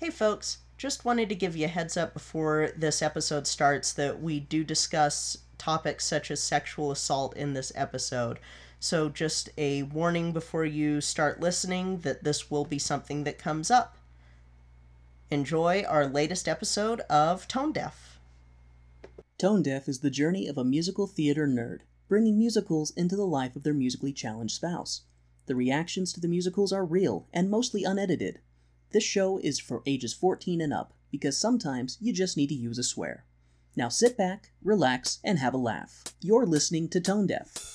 Hey, folks, just wanted to give you a heads up before this episode starts that we do discuss topics such as sexual assault in this episode. So, just a warning before you start listening that this will be something that comes up. Enjoy our latest episode of Tone Deaf. Tone Deaf is the journey of a musical theater nerd, bringing musicals into the life of their musically challenged spouse. The reactions to the musicals are real and mostly unedited. This show is for ages 14 and up because sometimes you just need to use a swear. Now sit back, relax, and have a laugh. You're listening to Tone Deaf.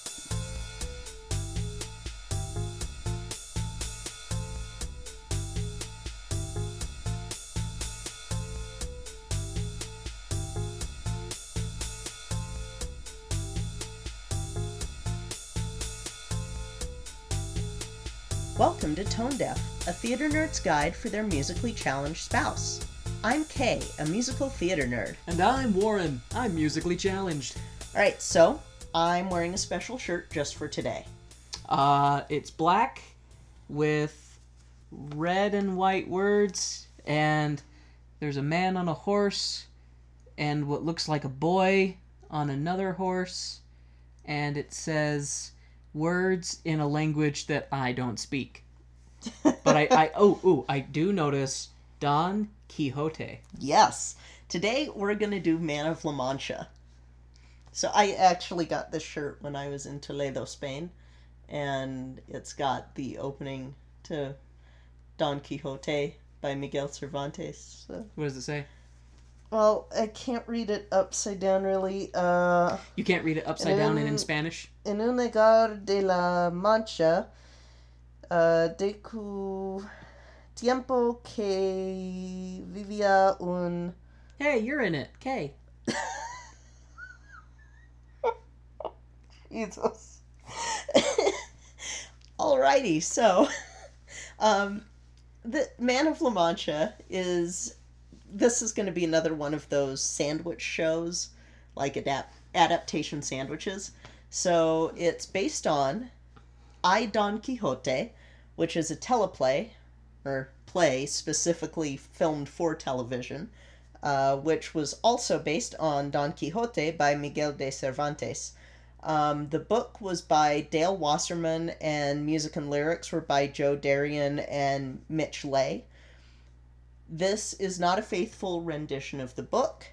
Welcome to Tone Deaf, a theater nerd's guide for their musically challenged spouse. I'm Kay, a musical theater nerd. And I'm Warren. I'm musically challenged. Alright, so I'm wearing a special shirt just for today. Uh, it's black with red and white words, and there's a man on a horse, and what looks like a boy on another horse, and it says words in a language that I don't speak. But I, I oh, ooh, I do notice Don Quixote. Yes, today we're gonna do Man of La Mancha. So I actually got this shirt when I was in Toledo, Spain, and it's got the opening to Don Quixote by Miguel Cervantes. So. What does it say? Well, I can't read it upside down really. Uh, You can't read it upside down and in Spanish. en un lugar de la Mancha, uh, de cu tiempo que vivía un Hey, you're in it. Kay. Jesus. Alrighty, so um the Man of La Mancha is this is going to be another one of those sandwich shows, like adapt adaptation sandwiches. So it's based on I Don Quixote, which is a teleplay or play specifically filmed for television, uh, which was also based on Don Quixote by Miguel de Cervantes. Um, the book was by Dale Wasserman, and music and lyrics were by Joe Darion and Mitch Leigh. This is not a faithful rendition of the book.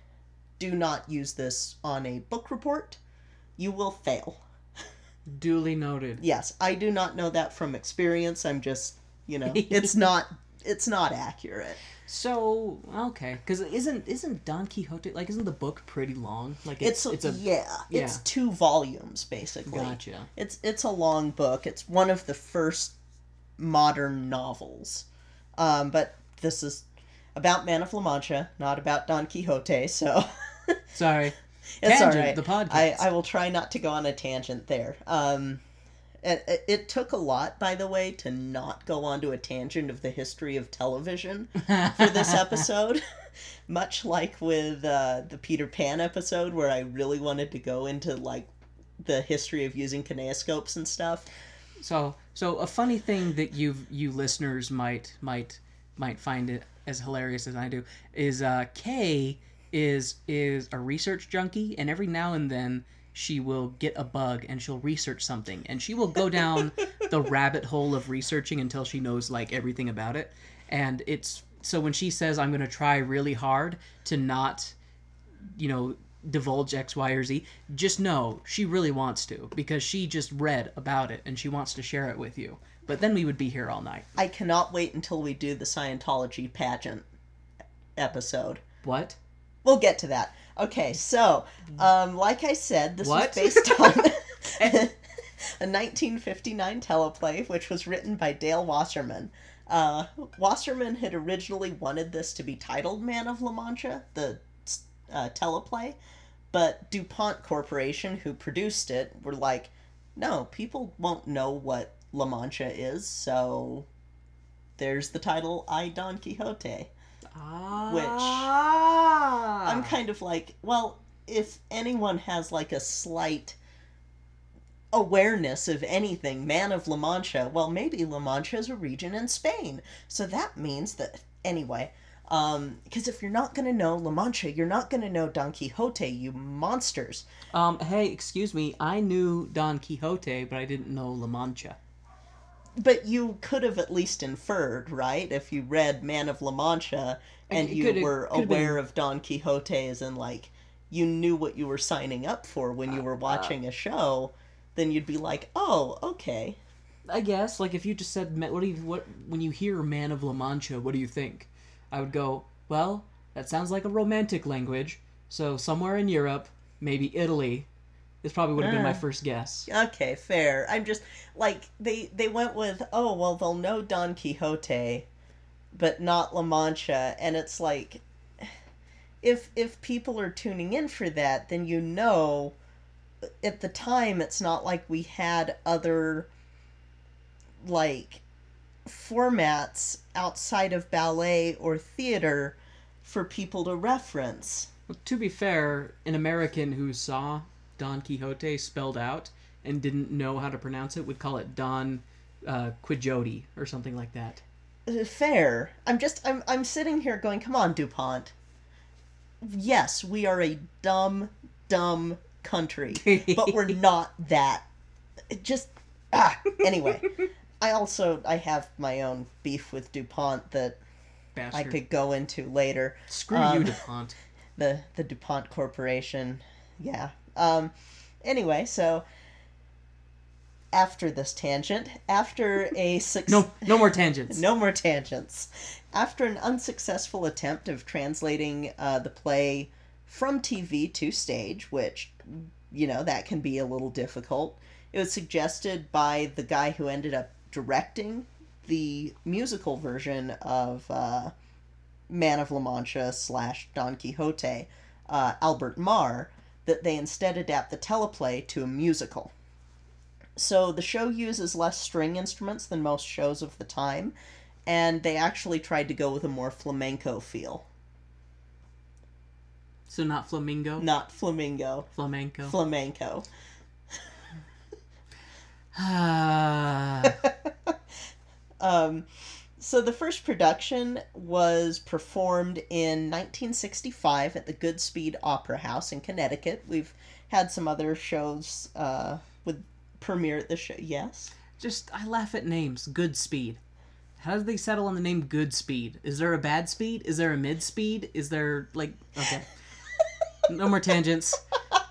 Do not use this on a book report. You will fail. Duly noted. Yes, I do not know that from experience. I'm just, you know, it's not it's not accurate. So okay, because isn't isn't Don Quixote like isn't the book pretty long? Like It's, it's it's, a yeah, it's two volumes basically. gotcha. It's it's a long book. It's one of the first modern novels. Um, but this is about Man of La Mancha, not about Don Quixote, so Sorry, it's Tangent, all right. the podcast. I, I will try not to go on a tangent there. Um, it, it, took a lot, by the way, to not go onto a tangent of the history of television for this episode. Much like with uh, the Peter Pan episode, where I really wanted to go into like the history of using kinescopes and stuff. So so a funny thing that you you listeners might might might find it as hilarious as I do is uh, Kay is is a research junkie, and every now and then she will get a bug and she'll research something, and she will go down the rabbit hole of researching until she knows like everything about it, and it's so when she says I'm gonna try really hard to not you know divulge X, Y, or Z, just know she really wants to because she just read about it and she wants to share it with you. But then we would be here all night. I cannot wait until we do the Scientology pageant episode. What? We'll get to that. Okay, so, um, like I said, this What? was based on a 1959 teleplay, which was written by Dale Wasserman. Uh, Wasserman had originally wanted this to be titled Man of La Mancha, the uh, teleplay, but DuPont Corporation, who produced it, were like, no, people won't know what La Mancha is, so there's the title I Don Quixote. Ah. Which I'm kind of like, well, if anyone has like a slight awareness of anything, Man of La Mancha, well, maybe La Mancha is a region in Spain. So that means that, anyway, Because if you're not going to know La Mancha, you're not going to know Don Quixote, you monsters. Um, hey, excuse me. I knew Don Quixote, but I didn't know La Mancha. But you could have at least inferred, right? If you read Man of La Mancha and It you were could've been- aware of Don Quixote as in, like, you knew what you were signing up for when Uh, you were watching a show, then you'd be like, oh, okay. I guess like if you just said what do you what when you hear Man of La Mancha, what do you think? I would go, well, that sounds like a romantic language. So somewhere in Europe, maybe Italy, this probably would have been my Ah. first guess. Okay, fair. I'm just like they they went with oh well they'll know Don Quixote, but not La Mancha, and it's like if if people are tuning in for that, then you know at the time it's not like we had other like formats outside of ballet or theater for people to reference. Well, to be fair, an American who saw Don Quixote spelled out and didn't know how to pronounce it would call it Don uh, Quixote or something like that. Uh, fair. I'm just I'm I'm sitting here going, come on, DuPont. Yes, we are a dumb, dumb country, but we're not that. It just ah. Anyway, I also I have my own beef with DuPont that I could go into later. Screw you, um, DuPont. The the DuPont Corporation. Yeah. Um. Anyway, so after this tangent, after a six No, no more tangents. no more tangents. After an unsuccessful attempt of translating uh, the play from TV to stage, which, you know, that can be a little difficult, it was suggested by the guy who ended up directing the musical version of uh, Man of La Mancha slash Don Quixote, uh, Albert Marre, that they instead adapt the teleplay to a musical. So the show uses less string instruments than most shows of the time, and they actually tried to go with a more flamenco feel. So not flamingo, Not flamingo, flamenco. flamenco. Um, so the first production was performed in 1965 at the Goodspeed Opera House in Connecticut. We've had some other shows uh, with premiere at the show. Yes. just I laugh at names. Goodspeed. How did they settle on the name Goodspeed? Is there a bad speed? Is there a mid speed? Is there like okay? No more tangents.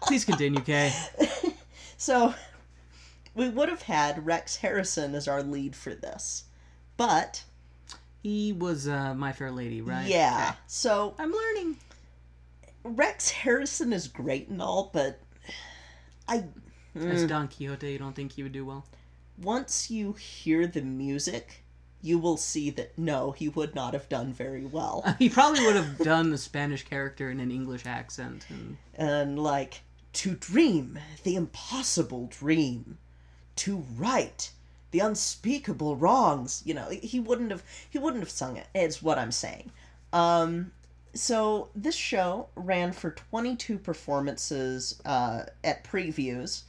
Please continue, Kay. So we would have had Rex Harrison as our lead for this, but He was uh, My Fair Lady, right? yeah. Okay. So I'm learning. Rex Harrison is great and all, but I As Don Quixote, you don't think he would do well? once you hear the music, you will see that no, he would not have done very well. He probably would have done the Spanish character in an English accent. And and like to dream the impossible dream, to right the unspeakable wrongs. You know, he wouldn't have he wouldn't have sung it. Is what I'm saying. Um, so this show ran for 22 performances uh, at previews,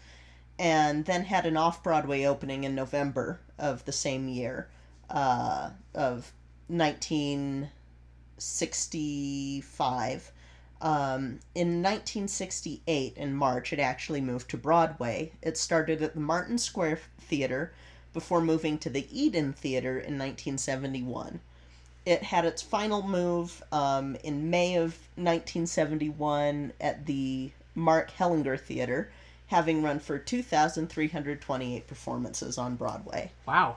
and then had an off Broadway opening in November of the same year, uh, of 1965. Um, in 1968, in March, it actually moved to Broadway. It started at the Martin Square Theater before moving to the Eden Theater in 1971. It had its final move um, in May of 1971 at the Mark Hellinger Theater, having run for 2,328 performances on Broadway. wow,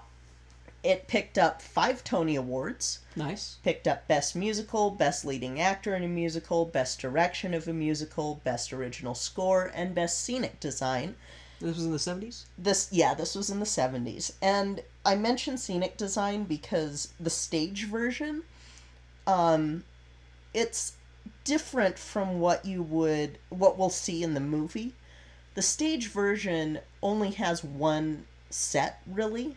It picked up five Tony Awards, nice. picked up Best Musical, Best Leading Actor in a Musical, Best Direction of a Musical, Best Original Score, and Best Scenic Design. This was in the seventies. This, yeah, this was in the 70s. And I mentioned scenic design because the stage version, um, it's different from what you would, what we'll see in the movie. The stage version only has one set, really,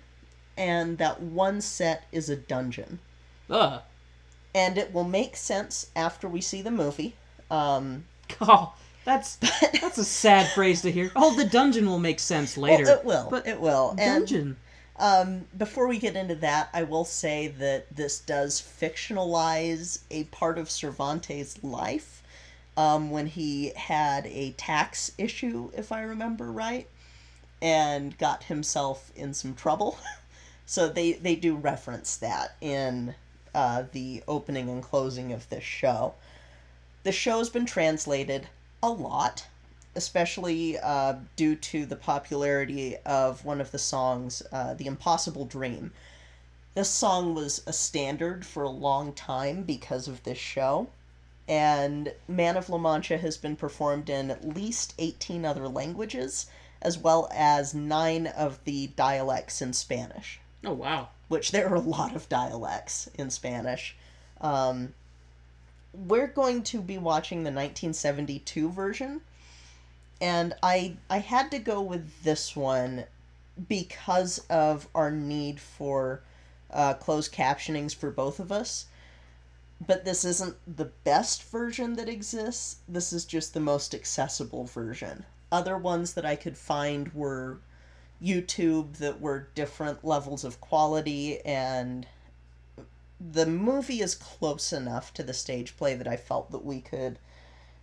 and that one set is a dungeon Ugh. and it will make sense after we see the movie. Um, Oh, that's that's a sad phrase to hear. Oh, the dungeon will make sense later. well, it will. But it will. And dungeon. Um, before we get into that, I will say that this does fictionalize a part of Cervantes' life um, when he had a tax issue, if I remember right, and got himself in some trouble. so they, they do reference that in uh, the opening and closing of this show. The show's been translated a lot especially uh, due to the popularity of one of the songs, uh, The Impossible Dream. This song was a standard for a long time because of this show, and Man of La Mancha has been performed in at least 18 other languages, as well as nine of the dialects in Spanish, Oh wow. which there are a lot of dialects in Spanish. Um, we're going to be watching the 1972 version and I I had to go with this one because of our need for uh, closed captionings for both of us. But this isn't the best version that exists. This is just the most accessible version. Other ones that I could find were YouTube that were different levels of quality, and the movie is close enough to the stage play that I felt that we could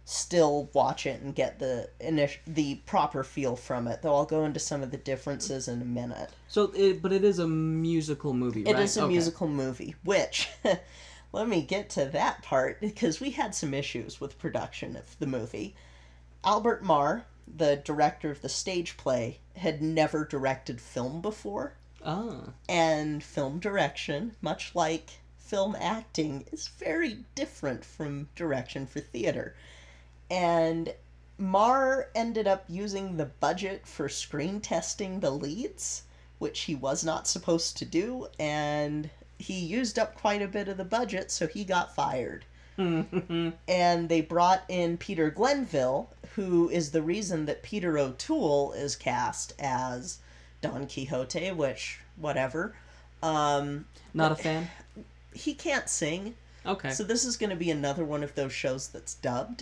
still watch it and get the init- the proper feel from it. Though I'll go into some of the differences in a minute. So, it, but it is a musical movie, It right? is a Okay. musical movie, which let me get to that part because we had some issues with production of the movie. Albert Marre, the director of the stage play, had never directed film before, Ah, and film direction, much like film acting, is very different from direction for theater. And Marre ended up using the budget for screen testing the leads, which he was not supposed to do, and he used up quite a bit of the budget, so he got fired. and they brought in Peter Glenville, who is the reason that Peter O'Toole is cast as Don Quixote, which, whatever. Um, not a fan. He can't sing, Okay. so this is going to be another one of those shows that's dubbed.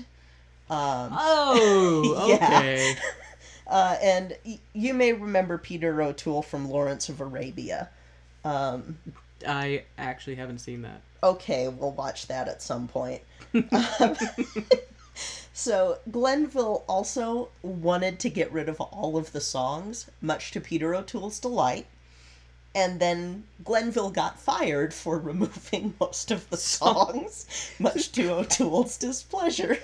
Um, oh, Yeah. okay. uh, and y- you may remember Peter O'Toole from Lawrence of Arabia. Um, I actually haven't seen that. okay, we'll watch that at some point. Um, so Glenville also wanted to get rid of all of the songs, much to Peter O'Toole's delight. And then Glenville got fired for removing most of the songs, much to O'Toole's displeasure.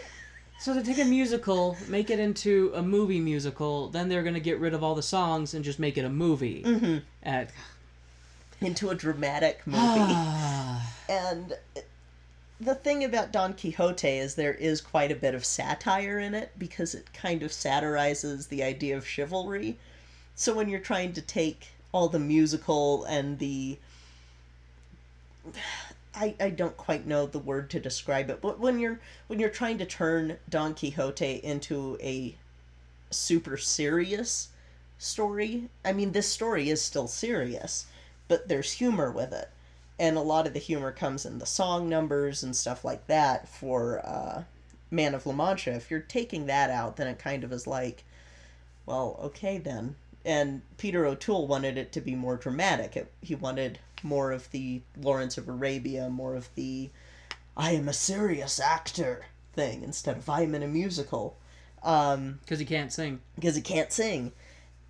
So to take a musical, make it into a movie musical, then they're gonna get rid of all the songs and just make it a movie. Mm-hmm. At, into a dramatic movie. Ah. and the thing about Don Quixote is there is quite a bit of satire in it because it kind of satirizes the idea of chivalry. So when you're trying to take all the musical and the I, I don't quite know the word to describe it, but when you're when you're trying to turn Don Quixote into a super serious story, I mean this story is still serious, but there's humor with it. And a lot of the humor comes in the song numbers and stuff like that for uh, Man of La Mancha. If you're taking that out, then it kind of is like, well, okay then. And Peter O'Toole wanted it to be more dramatic. It, he wanted more of the Lawrence of Arabia, more of the I am a serious actor thing instead of I'm in a musical. Um, Because he can't sing. because he can't sing.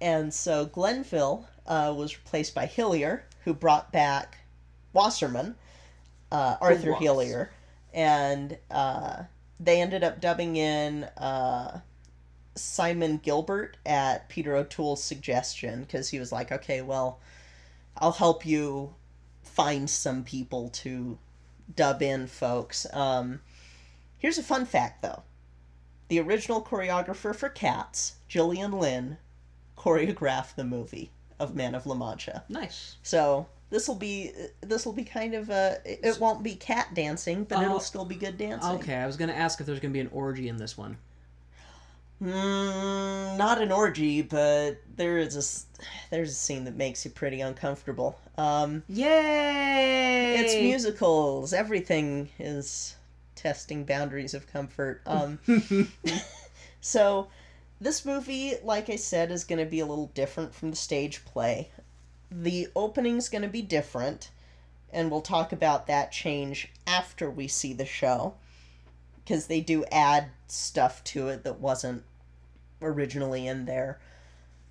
And so Glenville uh, was replaced by Hiller, who brought back Wasserman, uh, Arthur. Hiller, and uh, they ended up dubbing in uh, Simon Gilbert at Peter O'Toole's suggestion because he was like, okay, well, I'll help you find some people to dub in folks. Um, here's a fun fact, though. The original choreographer for Cats, Gillian Lynne, choreographed the movie of Man of La Mancha. Nice. So this will be this will be kind of a it won't be cat dancing, but Oh. it'll still be good dancing. Okay, I was gonna ask if there's gonna be an orgy in this one. Mm, not an orgy, but there is a there's a scene that makes you pretty uncomfortable. Um, Yay! it's musicals. Everything is testing boundaries of comfort. Um, so this movie, like I said, is going to be a little different from the stage play. the opening's going to be different, and we'll talk about that change after we see the show, because they do add stuff to it that wasn't originally in there.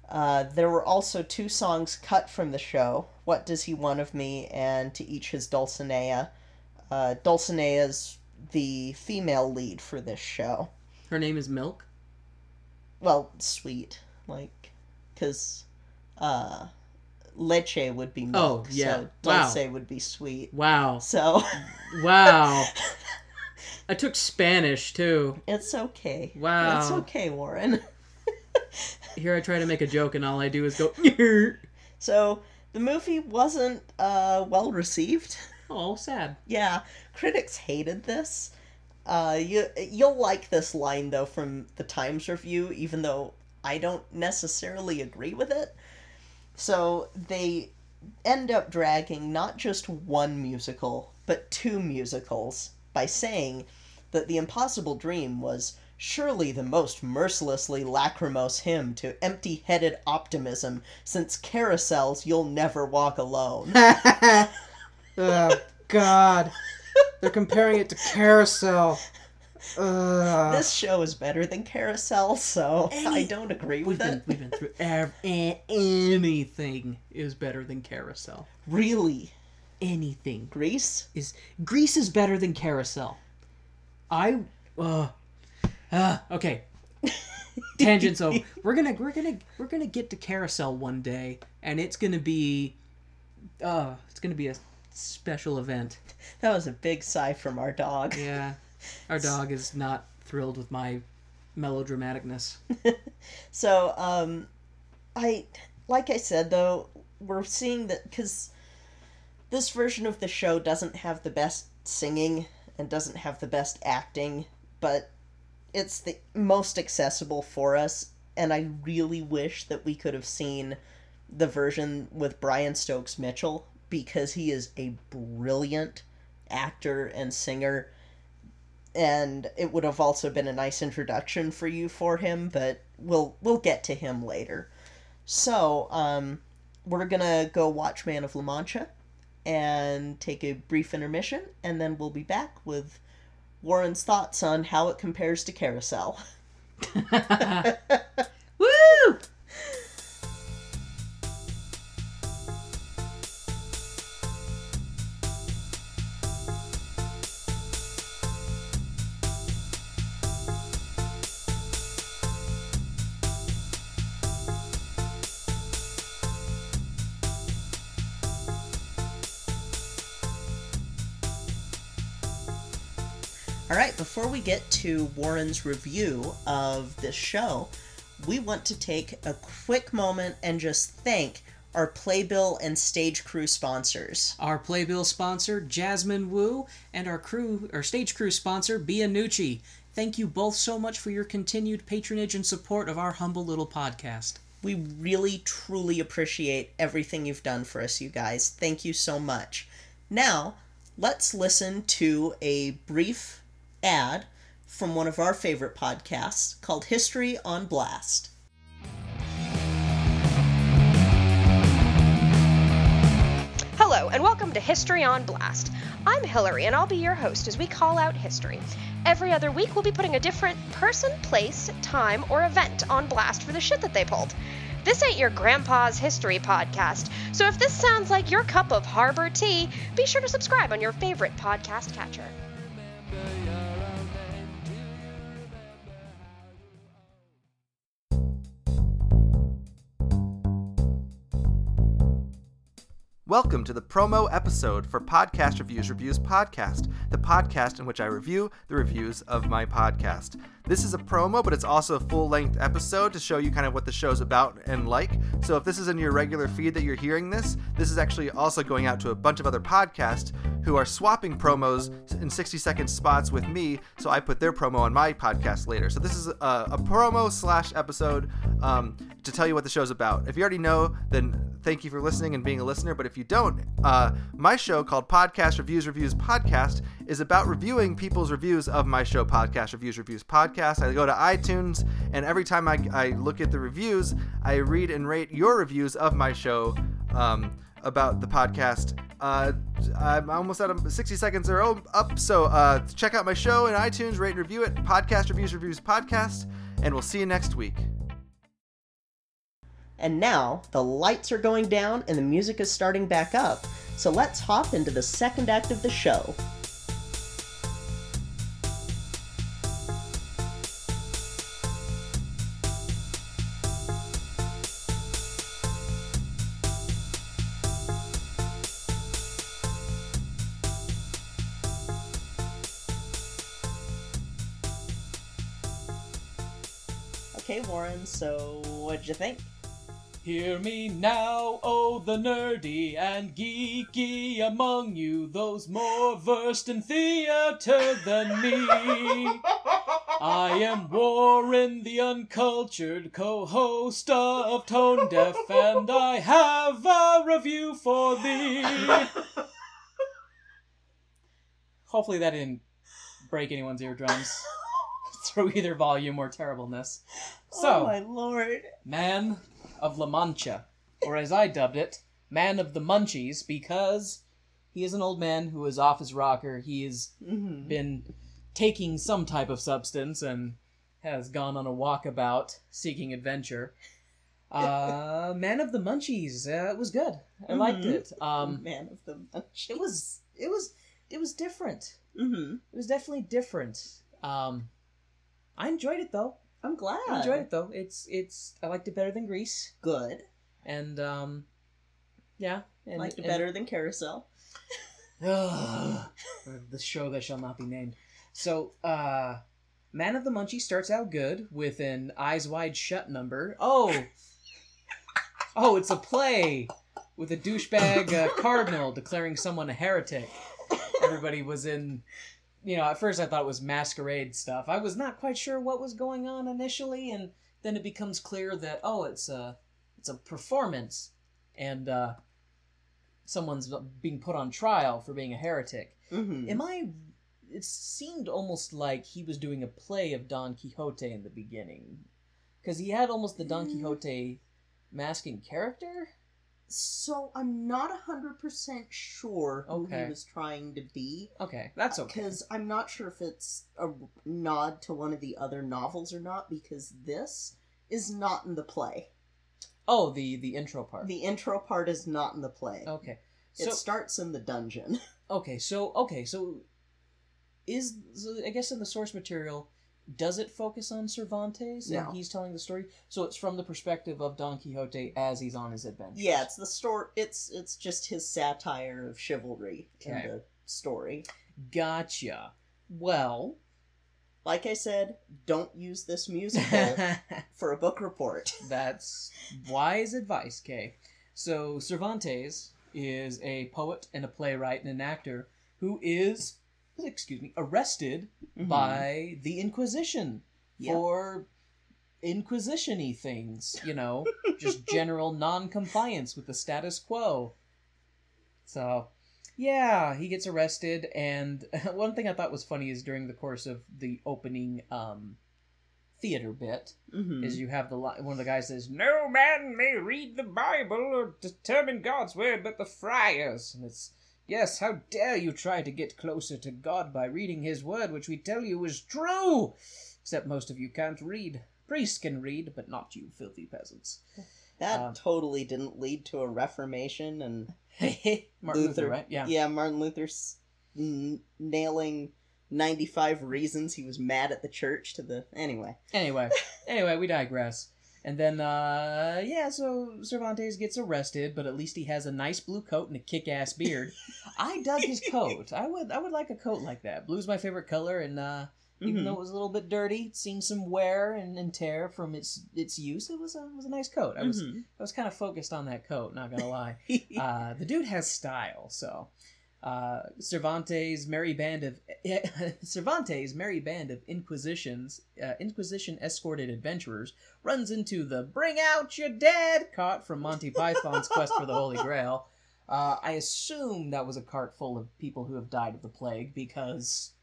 Uh, there were also two songs cut from the show What Does He Want of Me and To Each His Dulcinea. Uh, Dulcinea's the female lead for this show. Her name is Milk. Well, sweet. Like, because uh, leche would be milk. Oh, yeah. So Wow. dulce would be sweet. Wow. So Wow. I took Spanish too. it's okay. Wow. It's okay, Warren. Here I try to make a joke and all I do is go. So the movie wasn't uh, well received. oh, sad. Yeah, critics hated this. Uh, you you'll like this line though from the Times review, even though I don't necessarily agree with it. So they end up dragging not just one musical, but two musicals by saying that The Impossible Dream was surely the most mercilessly lachrymose hymn to empty headed optimism since Carousel's You'll Never Walk Alone. oh God, they're comparing it to Carousel. Ugh. this show is better than Carousel, so I don't agree We've with been it. we've been through ev- anything is better than Carousel. Really, Anything Grease? is Grease is better than Carousel. I uh, uh okay. Tangents over. We're gonna we're gonna we're gonna get to Carousel one day, and it's gonna be uh it's gonna be a special event. That was a big sigh from our dog. Yeah, our dog is not thrilled with my melodramaticness. So, um, I like I said though, we're seeing that because this version of the show doesn't have the best singing and doesn't have the best acting, but it's the most accessible for us, and I really wish that we could have seen the version with Brian Stokes Mitchell because he is a brilliant actor and singer and it would have also been a nice introduction for you for him, but we'll we'll get to him later. So, um, we're gonna go watch Man of La Mancha and take a brief intermission, and then we'll be back with Warren's thoughts on how it compares to Carousel. we get to Warren's review of this show, we want to take a quick moment and just thank our Playbill and stage crew sponsors. Our playbill sponsor, Jasmine Wu, and our crew, our stage crew sponsor, Bianucci. Thank you both so much for your continued patronage and support of our humble little podcast. We really, truly appreciate everything you've done for us, you guys. Thank you so much. Now, let's listen to a brief ad from one of our favorite podcasts called History on Blast. Hello, and welcome to History on Blast. I'm Hillary, and I'll be your host as we call out history. Every other week, we'll be putting a different person, place, time, or event on blast for the shit that they pulled. This ain't your grandpa's history podcast, so if this sounds like your cup of harbor tea, be sure to subscribe on your favorite podcast catcher. Welcome to the promo episode for Podcast Reviews Reviews Podcast, the podcast in which I review the reviews of my podcast. This is a promo, but it's also a full length episode to show you kind of what the show's about and like. So if this is in your regular feed that you're hearing this, this is actually also going out to a bunch of other podcasts who are swapping promos in 60 second spots with me, so I put their promo on my podcast later. So this is a, a promo slash episode um, to tell you what the show's about. If you already know, then thank you for listening and being a listener. But if you don't, uh, my show called Podcast Reviews Reviews Podcast is about reviewing people's reviews of my show, Podcast Reviews Reviews Podcast. I go to iTunes, and every time I, I look at the reviews, I read and rate your reviews of my show um, about the podcast. Uh, I'm almost out of 60 seconds are up, so uh, check out my show in iTunes, rate and review it, Podcast Reviews Reviews Podcast, and we'll see you next week. And now the lights are going down and the music is starting back up. So let's hop into the second act of the show. Okay, Warren, so what'd you think? Hear me now, oh the nerdy and geeky among you, those more versed in theater than me. I am Warren, the uncultured co-host of Tone Deaf, and I have a review for thee. Hopefully that didn't break anyone's eardrums through either volume or terribleness. Oh so, oh my lord. Man of La Mancha, or as I dubbed it, Man of the Munchies, because he is an old man who is off his rocker. He has Mhm. been taking some type of substance and has gone on a walkabout seeking adventure. Uh, Man of the Munchies, uh, it was good. I liked Mhm. it. Um, Man of the Munchies. it was, it was, it was different. Mm-hmm. It was definitely different. Um, I enjoyed it though. I'm glad. I enjoyed it though. It's, it's, I liked it better than Grease. Good. and um, yeah, and, Liked it and- better than Carousel. Ugh. the show that shall not be named. So, uh, Man of the Munchie starts out good with an Eyes Wide Shut number. Oh, oh, it's a play with a douchebag uh, cardinal declaring someone a heretic. Everybody was in. You know, at first I thought it was masquerade stuff. I was not quite sure what was going on initially, and then it becomes clear that oh, it's a it's a performance, and uh, someone's being put on trial for being a heretic. Mm-hmm. Am I? It seemed almost like he was doing a play of Don Quixote in the beginning, because he had almost the Don. Quixote masking character. So I'm not hundred percent sure who Okay. he was trying to be. Okay, that's okay. Because I'm not sure if it's a nod to one of the other novels or not. Because this is not in the play. Oh, the the intro part. The intro part is not in the play. okay, It starts in the dungeon. okay, so okay, so is so I guess in the source material. Does it focus on Cervantes No. and he's telling the story? So it's from the perspective of Don Quixote as he's on his adventure. yeah, it's the story. It's it's just his satire of chivalry in Okay. the story. Gotcha. Well, Like I said, don't use this musical for a book report. That's wise advice, Kay. So Cervantes is a poet and a playwright and an actor who is, excuse me, arrested Mm-hmm. by the Inquisition Yep. for inquisition-y things, you know, just general non-compliance with the status quo. So, yeah, he gets arrested, and one thing I thought was funny is during the course of the opening um, theater bit, Mhm. is you have the li- one of the guys says, "No man may read the Bible or determine God's word but the friars," and it's yes, how dare you try to get closer to God by reading His word, which we tell you is true, except most of you can't read. Priests can read, but not you, filthy peasants. That Um, totally didn't lead to a Reformation and Martin Luther, right? Yeah. Yeah, Martin Luther's n- nailing 95 reasons he was mad at the church to the. Anyway. Anyway, anyway, we digress. And then, uh, yeah, so Cervantes gets arrested, but at least he has a nice blue coat and a kick-ass beard. I dug his coat. I would, I would like a coat like that. Blue's my favorite color, and uh, even Mhm. though it was a little bit dirty, it seen some wear and, and tear from its its use, it was a it was a nice coat. I was Mhm. I was kind of focused on that coat. Not gonna lie. Uh, the dude has style, so. Uh, Cervantes' merry band of Cervantes' merry band of Inquisitions, uh, Inquisition escorted adventurers runs into the "Bring out your dead" cart from Monty Python's Quest for the Holy Grail. Uh, I assume that was a cart full of people who have died of the plague because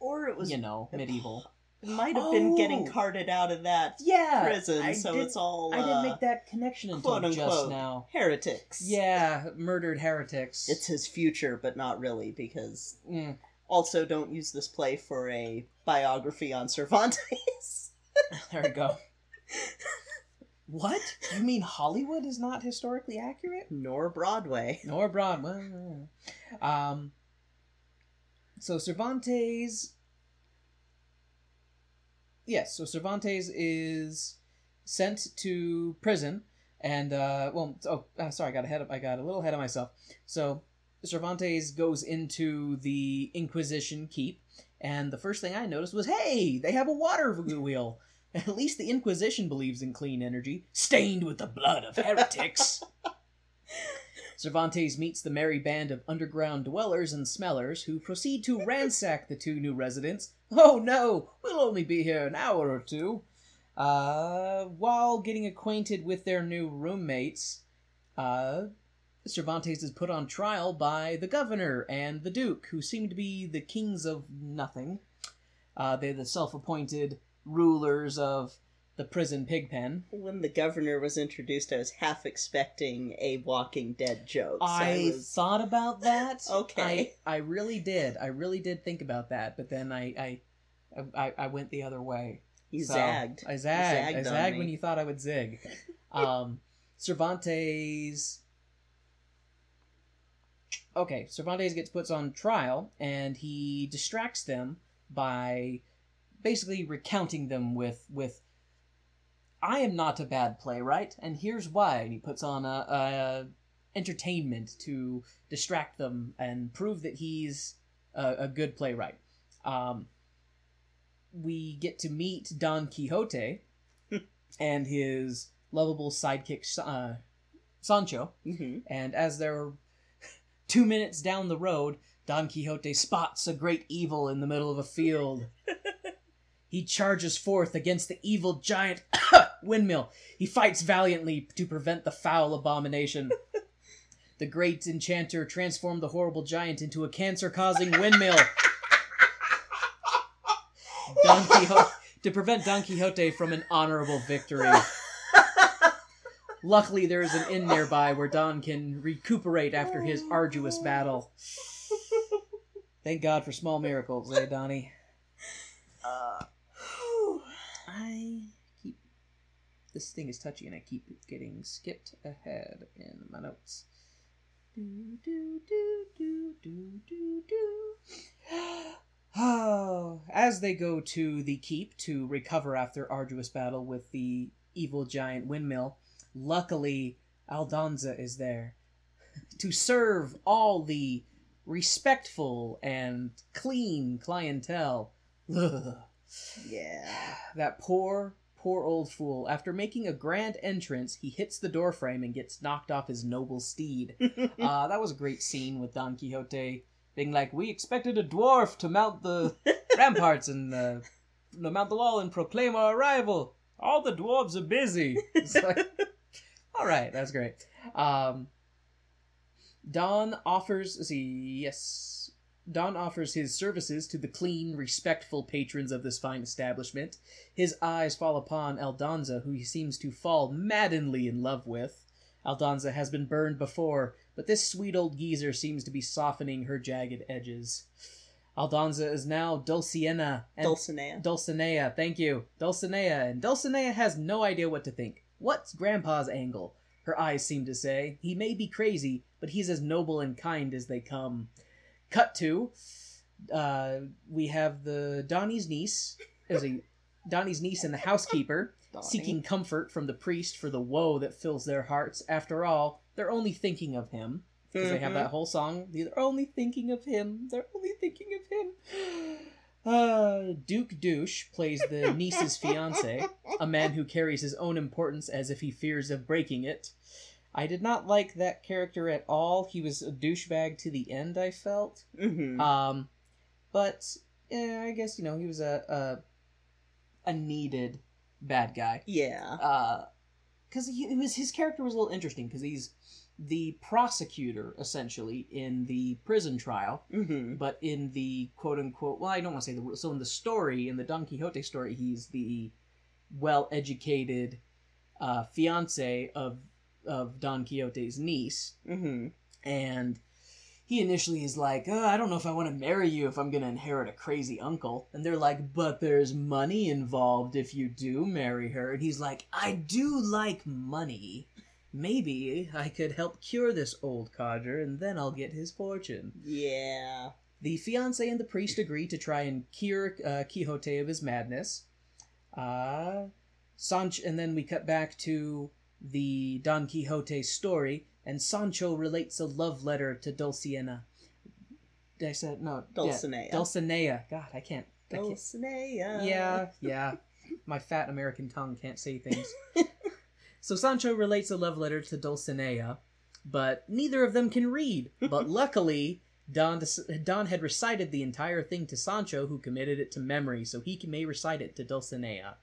or it was you know medieval. Might have been getting Oh. carted out of that Yeah, prison, I so did- it's all I didn't uh, make that connection until quote just now. heretics. Yeah, murdered heretics. It's his future, but not really, because Mm. also don't use this play for a biography on Cervantes. There we go. what? You mean Hollywood is not historically accurate? Nor Broadway. Nor Broadway. Um. So Cervantes. Yes, so Cervantes is sent to prison, and uh, well, oh, uh, sorry, I got ahead of, I got a little ahead of myself. So Cervantes goes into the Inquisition keep, and the first thing I noticed was, hey, they have a water wheel. At least the Inquisition believes in clean energy, stained with the blood of heretics. Cervantes meets the merry band of underground dwellers and smellers who proceed to ransack the two new residents. Oh no, we'll only be here an hour or two. Uh, while getting acquainted with their new roommates, uh, Cervantes is put on trial by the governor and the duke, who seem to be the kings of nothing. Uh, they're the self appointed rulers of the prison pigpen. When the governor was introduced, I was half expecting a Walking Dead joke. so I was- thought about that. Okay. I, I really did. I really did think about that, but then I I I, I went the other way. you So, zagged. I zagged. I zagged on zagged when you thought I would zig. Um, Cervantes. Okay, Cervantes gets put on trial, and he distracts them by basically recounting them with with. I am not a bad playwright, and here's why. And he puts on a, a entertainment to distract them and prove that he's a, a good playwright. Um, we get to meet Don Quixote and his lovable sidekick uh, Sancho. hmm And as they're two minutes down the road, Don Quixote spots a great evil in the middle of a field. he charges forth against the evil giant windmill. He fights valiantly to prevent the foul abomination. the great enchanter transformed the horrible giant into a cancer causing windmill. Don Quixote to prevent Don Quixote from an honorable victory. Luckily, there is an inn nearby where Don can recuperate after his arduous battle. Thank God for small miracles, eh, Donnie? Uh, I. This thing is touchy and I keep getting skipped ahead in my notes. Do, do, do, do, do, do, do. Oh, as they go to the keep to recover after arduous battle with the evil giant windmill, luckily Aldonza is there to serve all the respectful and clean clientele. Ugh. yeah. That poor, poor old fool. After making a grand entrance, he hits the doorframe and gets knocked off his noble steed. uh, that was a great scene with Don Quixote being like, "We expected a dwarf to mount the ramparts and uh, mount the wall and proclaim our arrival. All the dwarves are busy." Like, all right, that's great. Um, Don offers. See, yes, Don offers his services to the clean, respectful patrons of this fine establishment. His eyes fall upon Aldonza, who he seems to fall maddeningly in love with. Aldonza has been burned before, but this sweet old geezer seems to be softening her jagged edges. Aldonza is now Dulcinea. and Dulcinea. Dulcinea, thank you. Dulcinea, and Dulcinea has no idea what to think. What's Grandpa's angle? Her eyes seem to say. He may be crazy, but he's as noble and kind as they come. Cut to, uh, we have the Donnie's niece, is a Donnie's niece and the housekeeper seeking comfort from the priest for the woe that fills their hearts. After all, they're only thinking of him. Because they have that whole song. They're only thinking of him. They're only thinking of him. Uh, Duke Douche plays the niece's fiance, a man who carries his own importance as if he fears of breaking it. I did not like that character at all. He was a douchebag to the end, I felt. hmm Um, but yeah, I guess you know he was a a, a needed bad guy. yeah. Uh, because he it was his character was a little interesting because he's the prosecutor essentially in the prison trial, Mm-hmm. but in the quote unquote well, I don't want to say the so in the story in the Don Quixote story, he's the well-educated uh, fiance of of Don Quixote's niece, Mm-hmm. and he initially is like, oh, I don't know if I want to marry you if I'm going to inherit a crazy uncle. And they're like, but there's money involved if you do marry her. And he's like, I do like money. Maybe I could help cure this old codger and then I'll get his fortune. Yeah. The fiance and the priest agree to try and cure uh, Quixote of his madness. Uh, Sancho, and then we cut back to the Don Quixote story, and Sancho relates a love letter to Dulcinea. Did I say no? yeah, Dulcinea. Dulcinea. God, I can't. I can't. Dulcinea. Yeah, yeah. My fat American tongue can't say things. so Sancho relates a love letter to Dulcinea, but neither of them can read. But luckily, Don, Don had recited the entire thing to Sancho, who committed it to memory, so he may recite it to Dulcinea.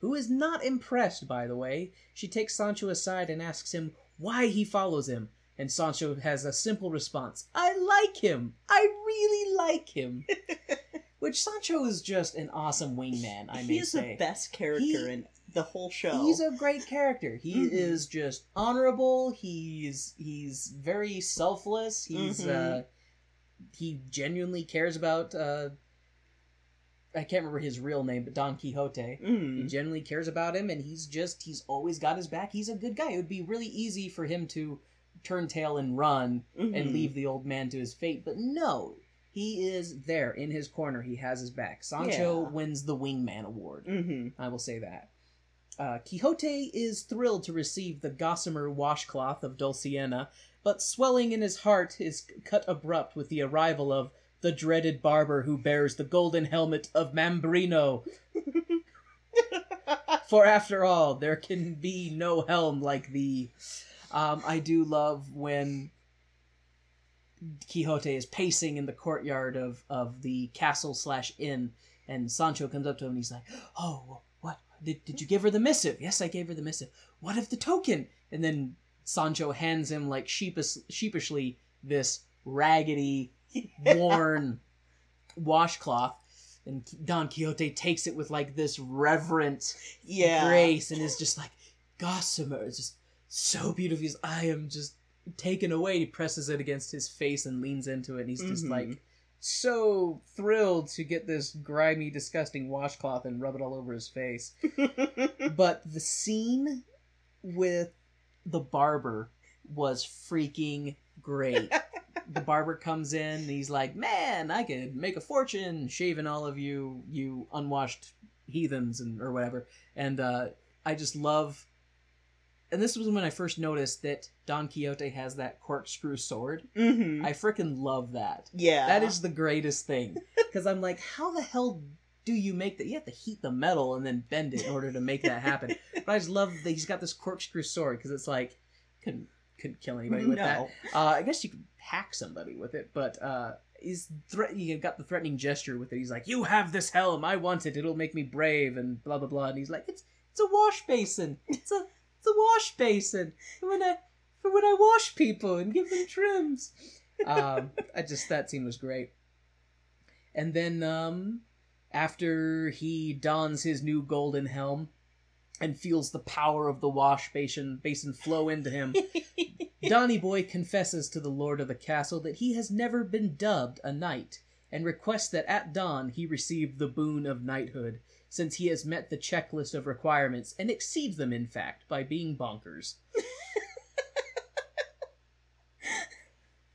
Who is not impressed, by the way. She takes Sancho aside and asks him why he follows him. And Sancho has a simple response I like him! I really like him! Which Sancho is just an awesome wingman, I may he is say. the best character He- in the whole show. He's a great character. He Mhm. is just honorable. He's he's very selfless. He's Mhm. uh he genuinely cares about uh I can't remember his real name, but Don Quixote. He Mm. genuinely cares about him and he's just he's always got his back. He's a good guy. It would be really easy for him to turn tail and run and Mhm. leave the old man to his fate, but no. He is there in his corner. He has his back. Sancho Yeah. wins the Wingman Award. Mm-hmm. I will say that. Uh, Quixote is thrilled to receive the gossamer washcloth of Dulcinea, but swelling in his heart is cut abrupt with the arrival of the dreaded barber who bears the golden helmet of Mambrino. For after all, there can be no helm like thee. Um, I do love when Quixote is pacing in the courtyard of, of the castle slash inn, and Sancho comes up to him and he's like, "Oh, what did did you give her the missive? Yes, I gave her the missive. What of the token?" And then Sancho hands him like sheepish, sheepishly this raggedy, worn washcloth, and Don Quixote takes it with like this reverent Yeah. grace and is just like gossamer it's just so beautiful he's i am just taken away he presses it against his face and leans into it and he's just Mhm. like so thrilled to get this grimy disgusting washcloth and rub it all over his face but the scene with the barber was freaking great the barber comes in and he's like man i could make a fortune shaving all of you you unwashed heathens and or whatever. And uh i just love and this was when i first noticed that don quixote has that corkscrew sword. Mm-hmm. i freaking love that. Yeah. that is the greatest thing. Because i'm like how the hell do you make that? You have to heat the metal and then bend it in order to make that happen. But i just love that he's got this corkscrew sword because it's like couldn't couldn't kill anybody with that. Uh, I guess you could hack somebody with it, but uh, he's threat. He got the threatening gesture with it. He's like, "You have this helm. I want it. It'll make me brave." And blah blah blah. And he's like, "It's it's a wash basin. It's a it's a wash basin for when I for when I wash people and give them trims." um, I just that scene was great. And then um, after he dons his new golden helm and feels the power of the wash basin basin flow into him. Donny Boy confesses to the lord of the castle that he has never been dubbed a knight, and requests that at dawn he receive the boon of knighthood, since he has met the checklist of requirements and exceeds them, in fact, by being bonkers.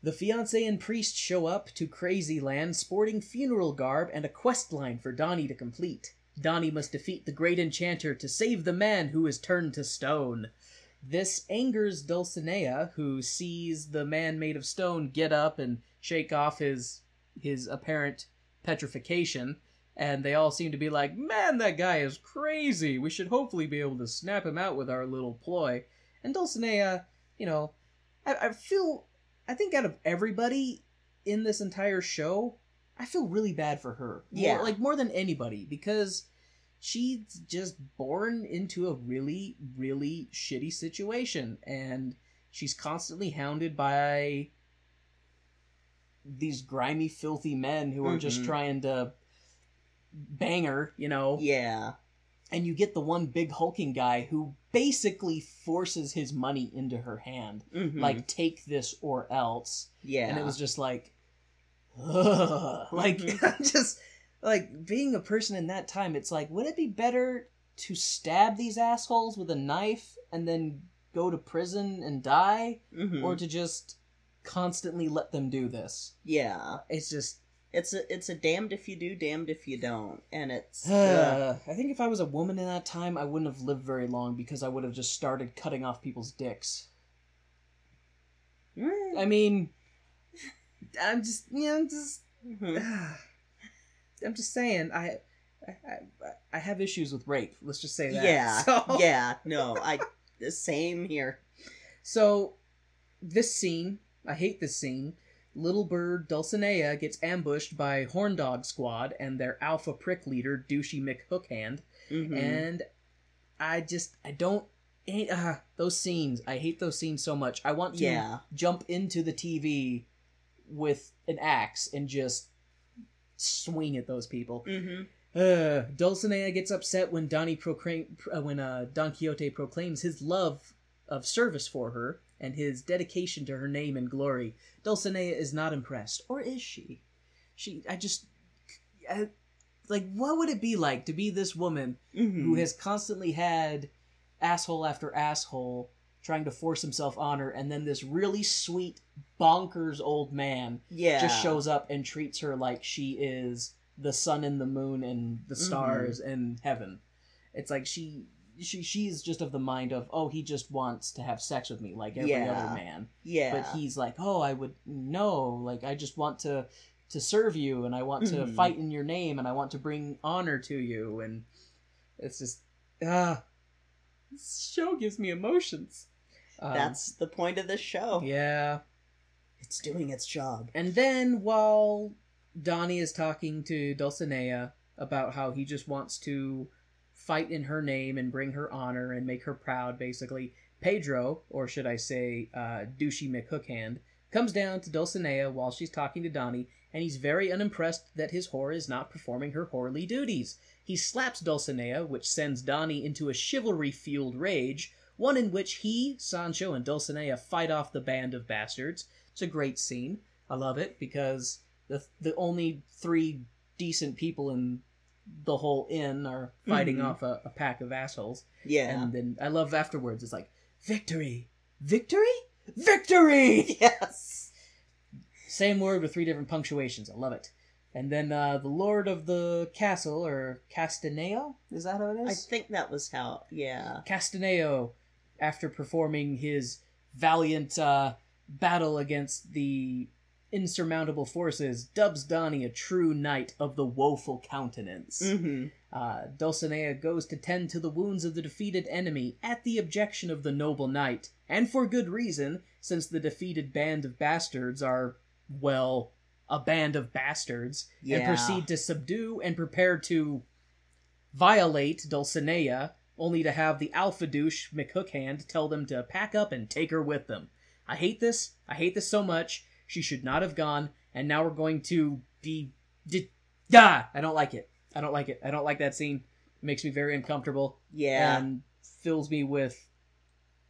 the fiance and priest show up to Crazy Land sporting funeral garb and a quest line for Donny to complete. Donnie must defeat the great enchanter to save the man who is turned to stone. This angers Dulcinea, who sees the man made of stone get up and shake off his his apparent petrification, and they all seem to be like, "Man, that guy is crazy. We should hopefully be able to snap him out with our little ploy." And Dulcinea, you know, I, I feel, I think out of everybody in this entire show, I feel really bad for her. More- Yeah. like more than anybody because she's just born into a really really shitty situation and she's constantly hounded by these grimy, filthy men who are just Mhm. trying to bang her, you know. Yeah. And you get the one big hulking guy who basically forces his money into her hand. Mhm. Like, take this or else. yeah. And it was just like, ugh. like, Mhm. just like being a person in that time. It's like, would it be better to stab these assholes with a knife and then go to prison and die, Mhm. or to just constantly let them do this? yeah. It's just. It's a it's a damned if you do, damned if you don't, and it's Uh, I think if I was a woman in that time, I wouldn't have lived very long because I would have just started cutting off people's dicks. Mm. I mean, I'm just, you know, just Mhm. I'm just saying, I, I, I, I have issues with rape. Let's just say that. yeah, So, yeah. No, I the same here. So, this scene, I hate this scene. Little bird Dulcinea gets ambushed by Horn Dog Squad and their alpha prick leader, Douchey McHookhand, Mhm. and I just, I don't. Uh, those scenes, I hate those scenes so much. I want to yeah, jump into the TV with an axe and just swing at those people. hmm Uh, Dulcinea gets upset when Donnie proclaim, uh, when uh, Don Quixote proclaims his love of service for her and his dedication to her name and glory. Dulcinea is not impressed, or is she? She, I just, I, like, what would it be like to be this woman hmm who has constantly had asshole after asshole trying to force himself on her, and then this really sweet, bonkers old man yeah just shows up and treats her like she is the sun and the moon and the stars and heaven. It's like she she she's just of the mind of oh he just wants to have sex with me like every Yeah. other man. Yeah, But he's like oh I would no like I just want to to serve you and I want to Mhm. fight in your name and I want to bring honor to you and it's just ah this show gives me emotions. Um, that's the point of this show. yeah. It's doing its job. And then while Donnie is talking to Dulcinea about how he just wants to fight in her name and bring her honor and make her proud, basically, Pedro, or should I say, uh, Douchey McHookhand, comes down to Dulcinea while she's talking to Donnie, and he's very unimpressed that his whore is not performing her whorely duties. He slaps Dulcinea, which sends Donnie into a chivalry fueled rage, one in which he, Sancho, and Dulcinea fight off the band of bastards. It's a great scene. I love it because the the only three decent people in the whole inn are fighting Mhm. off a, a pack of assholes. Yeah. And then I love afterwards. It's like victory, victory, victory. yes. Same word with three different punctuations. I love it. And then uh, the Lord of the Castle, or Castaneo, is that how it is? I think that was how. Yeah. Castaneo, after performing his valiant uh, battle against the insurmountable forces, dubs Donnie a true knight of the woeful countenance. Mm-hmm. Uh, Dulcinea goes to tend to the wounds of the defeated enemy at the objection of the noble knight, and for good reason, since the defeated band of bastards are, well, a band of bastards, and proceed to subdue and prepare to violate Dulcinea, only to have the alpha douche McHookhand tell them to pack up and take her with them. I hate this. I hate this so much. She should not have gone, and now we're going to be. Di- ah! I don't like it. I don't like it. I don't like that scene. It makes me very uncomfortable Yeah. and fills me with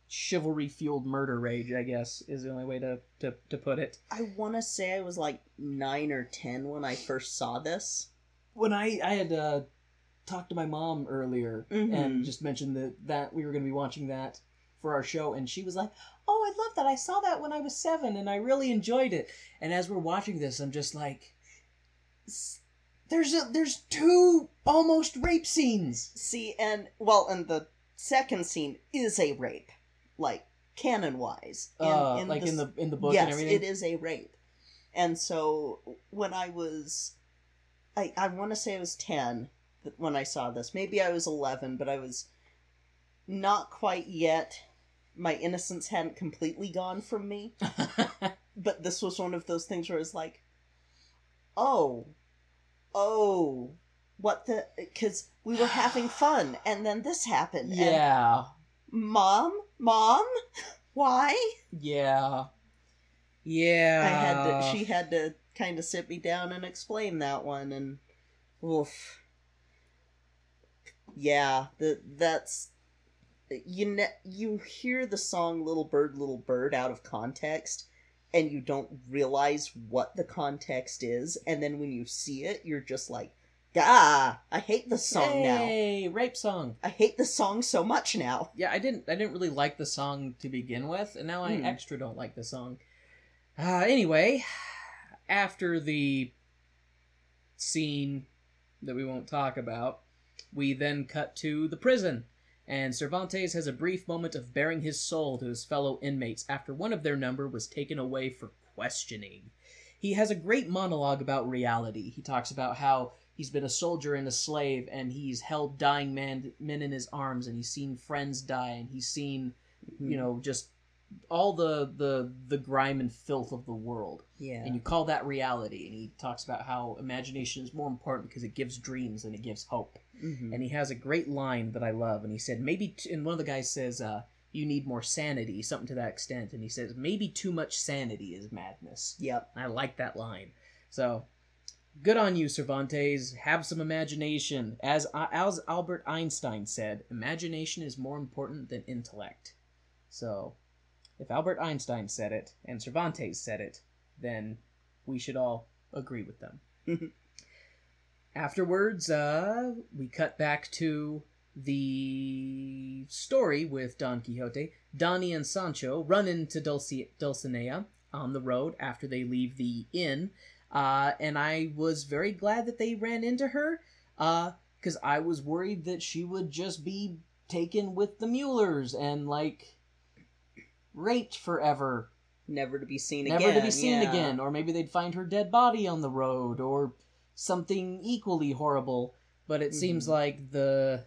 chivalry fueled murder rage, I guess, is the only way to, to, to put it. I want to say I was like nine or ten when I first saw this. When I, I had uh, talked to my mom earlier Mhm. and just mentioned that, that we were going to be watching that for our show, and she was like, Oh, I love that. I saw that when I was seven and I really enjoyed it. And as we're watching this, I'm just like, there's a, there's two almost rape scenes. See, and well, and the second scene is a rape, like canon wise. uh, like in the in the book yes, and everything. it is a rape. And so when I was, I I want to say I was ten th- when I saw this. Maybe I was eleven, but I was not quite yet. My innocence hadn't completely gone from me. But this was one of those things where it's like, oh, oh, what the? Because we were having fun, and then this happened. yeah. mom, mom. Why? Yeah. Yeah. I had to. She had to kind of sit me down and explain that one, and oof. Yeah, the that's you ne- you hear the song "Little Bird, Little Bird" out of context, and you don't realize what the context is, and then when you see it, you're just like, "Ah, I hate the song now. Hey, rape song. I hate the song so much now." Yeah, I didn't. I didn't really like the song to begin with, and now I Hmm. extra don't like the song. Uh, anyway, after the scene that we won't talk about, we then cut to the prison, and Cervantes has a brief moment of bearing his soul to his fellow inmates after one of their number was taken away for questioning. He has a great monologue about reality. He talks about how he's been a soldier and a slave, and he's held dying man, men in his arms, and he's seen friends die, and he's seen, mm-hmm. you know, just all the the the grime and filth of the world Yeah. and you call that reality and he talks about how imagination is more important because it gives dreams and it gives hope Mhm. and he has a great line that i love and he said maybe t- and one of the guys says uh you need more sanity something to that extent and he says maybe too much sanity is madness. Yep. i like that line. So good on you cervantes. Have some imagination. As as albert einstein said imagination is more important than intellect. So if albert einstein said it and cervantes said it then we should all agree with them afterwards uh we cut back to the story with Don Quixote. Donnie and Sancho run into Dulce- Dulcinea on the road after they leave the inn, uh, and I was very glad that they ran into her, because I was worried that she would just be taken with the Muellers and like raped forever, Never to be seen never again. Never to be seen yeah. again, or maybe they'd find her dead body on the road, or something equally horrible. But it seems Mhm. like the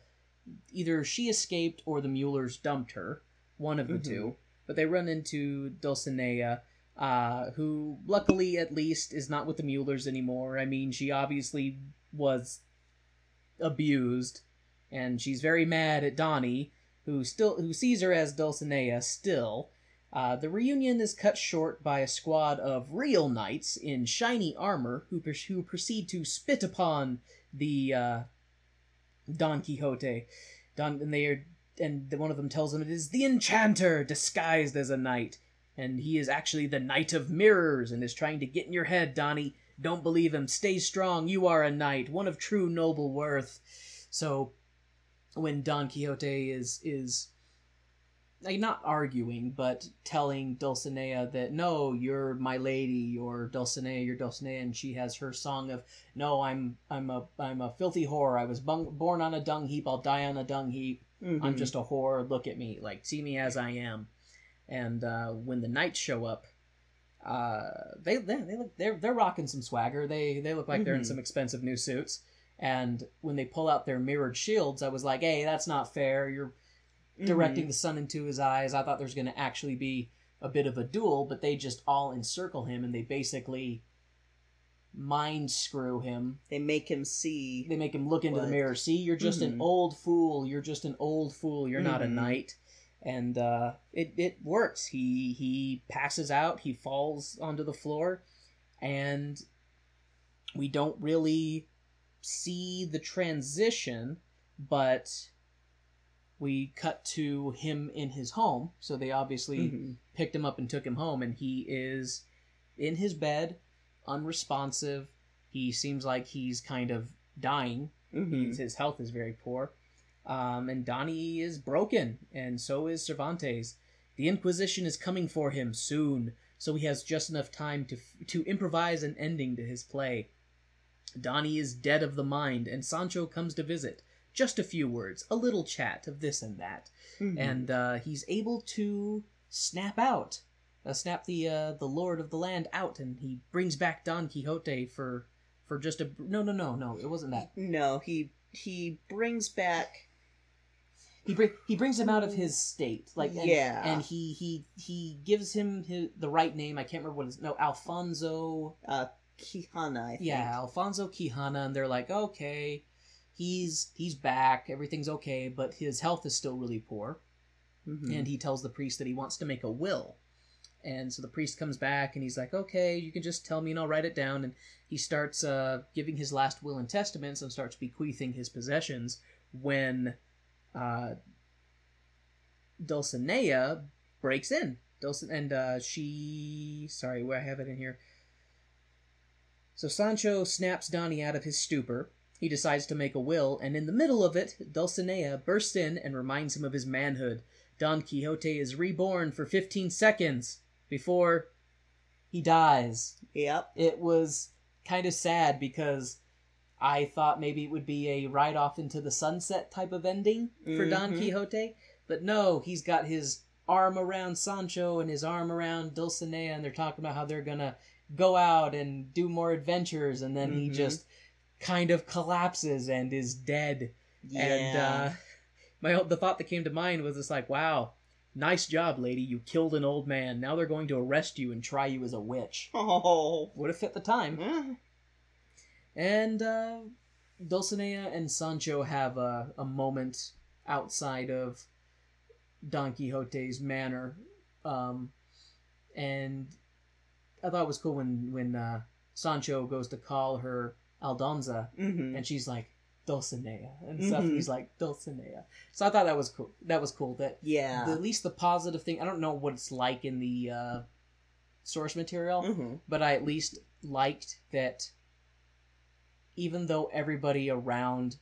either she escaped or the Muellers dumped her, one of the Mhm. two. But they run into Dulcinea, uh, who luckily at least is not with the Muellers anymore. I mean, she obviously was abused, and she's very mad at Donnie, who still who sees her as Dulcinea still. Uh, the reunion is cut short by a squad of real knights in shiny armor who, who proceed to spit upon the uh, Don Quixote. Don, and they are, and one of them tells him it is the enchanter disguised as a knight, and he is actually the knight of mirrors and is trying to get in your head, Donnie. Don't believe him. Stay strong. You are a knight, one of true noble worth. So, when Don Quixote is is like not arguing, but telling Dulcinea that no, you're my lady, or Dulcinea, you're Dulcinea, and she has her song of no, I'm I'm a I'm a filthy whore. I was bung, born on a dung heap. I'll die on a dung heap. I'm Mhm. just a whore. Look at me, like see me as I am. And uh, when the knights show up, uh, they they they look they're they're rocking some swagger. They they look like they're in Mhm. some expensive new suits. And when they pull out their mirrored shields, I was like, hey, that's not fair. You're directing the sun into his eyes. I thought there was going to actually be a bit of a duel, but they just all encircle him and they basically mind screw him. They make him see. They make him look into the mirror. See, you're just an Mhm. old fool. You're just an old fool. You're not a Mhm. knight. And uh, it it works. He he passes out. He falls onto the floor, and we don't really see the transition, but we cut to him in his home. So they obviously Mhm. picked him up and took him home, and he is in his bed, unresponsive. He seems like he's kind of dying. Mhm. His health is very poor. Um, and Donnie is broken, and so is Cervantes. The Inquisition is coming for him soon, so he has just enough time to to improvise an ending to his play. Donnie is dead of the mind, and Sancho comes to visit. Just a few words, a little chat of this and that, Mhm. and uh, he's able to snap out, uh, snap the uh, the Lord of the Land out, and he brings back Don Quixote for for just a no no no no it wasn't that no, he he brings back. he bring, he brings him out of his state like and, Yeah. and he he he gives him his, the right name i can't remember what his no alfonso uh think. yeah alfonso quijana and they're like okay he's he's back everything's okay but his health is still really poor Mhm. and he tells the priest that he wants to make a will. And so the priest comes back and he's like, "Okay, you can just tell me and I'll write it down." And he starts uh, giving his last will and testaments and starts bequeathing his possessions when uh, Dulcinea breaks in. Dulcin and uh, she, sorry, where I have it in here. So Sancho snaps Donnie out of his stupor. He decides to make a will, and in the middle of it, Dulcinea bursts in and reminds him of his manhood. Don Quixote is reborn for 15 seconds before he dies. Yep. It was kind of sad because I thought maybe it would be a ride off into the sunset type of ending for Don Mhm. Quixote, but no, he's got his arm around Sancho and his arm around Dulcinea, and they're talking about how they're gonna go out and do more adventures, and then he Mhm. just kind of collapses and is dead. Yeah. And uh, my the thought that came to mind was just like, wow, nice job, lady. You killed an old man. Now they're going to arrest you and try you as a witch. oh. Would have fit the time. Eh. And uh, Dulcinea and Sancho have a, a moment outside of Don Quixote's manor. Um, and I thought it was cool when, when uh, Sancho goes to call her Aldonza, Mhm. and she's like, Dulcinea and stuff. Mhm. And he's like Dulcinea. So I thought that was cool. That was cool. That Yeah. the, at least the positive thing. I don't know what it's like in the uh, source material, Mhm. but I at least liked that. Even though everybody around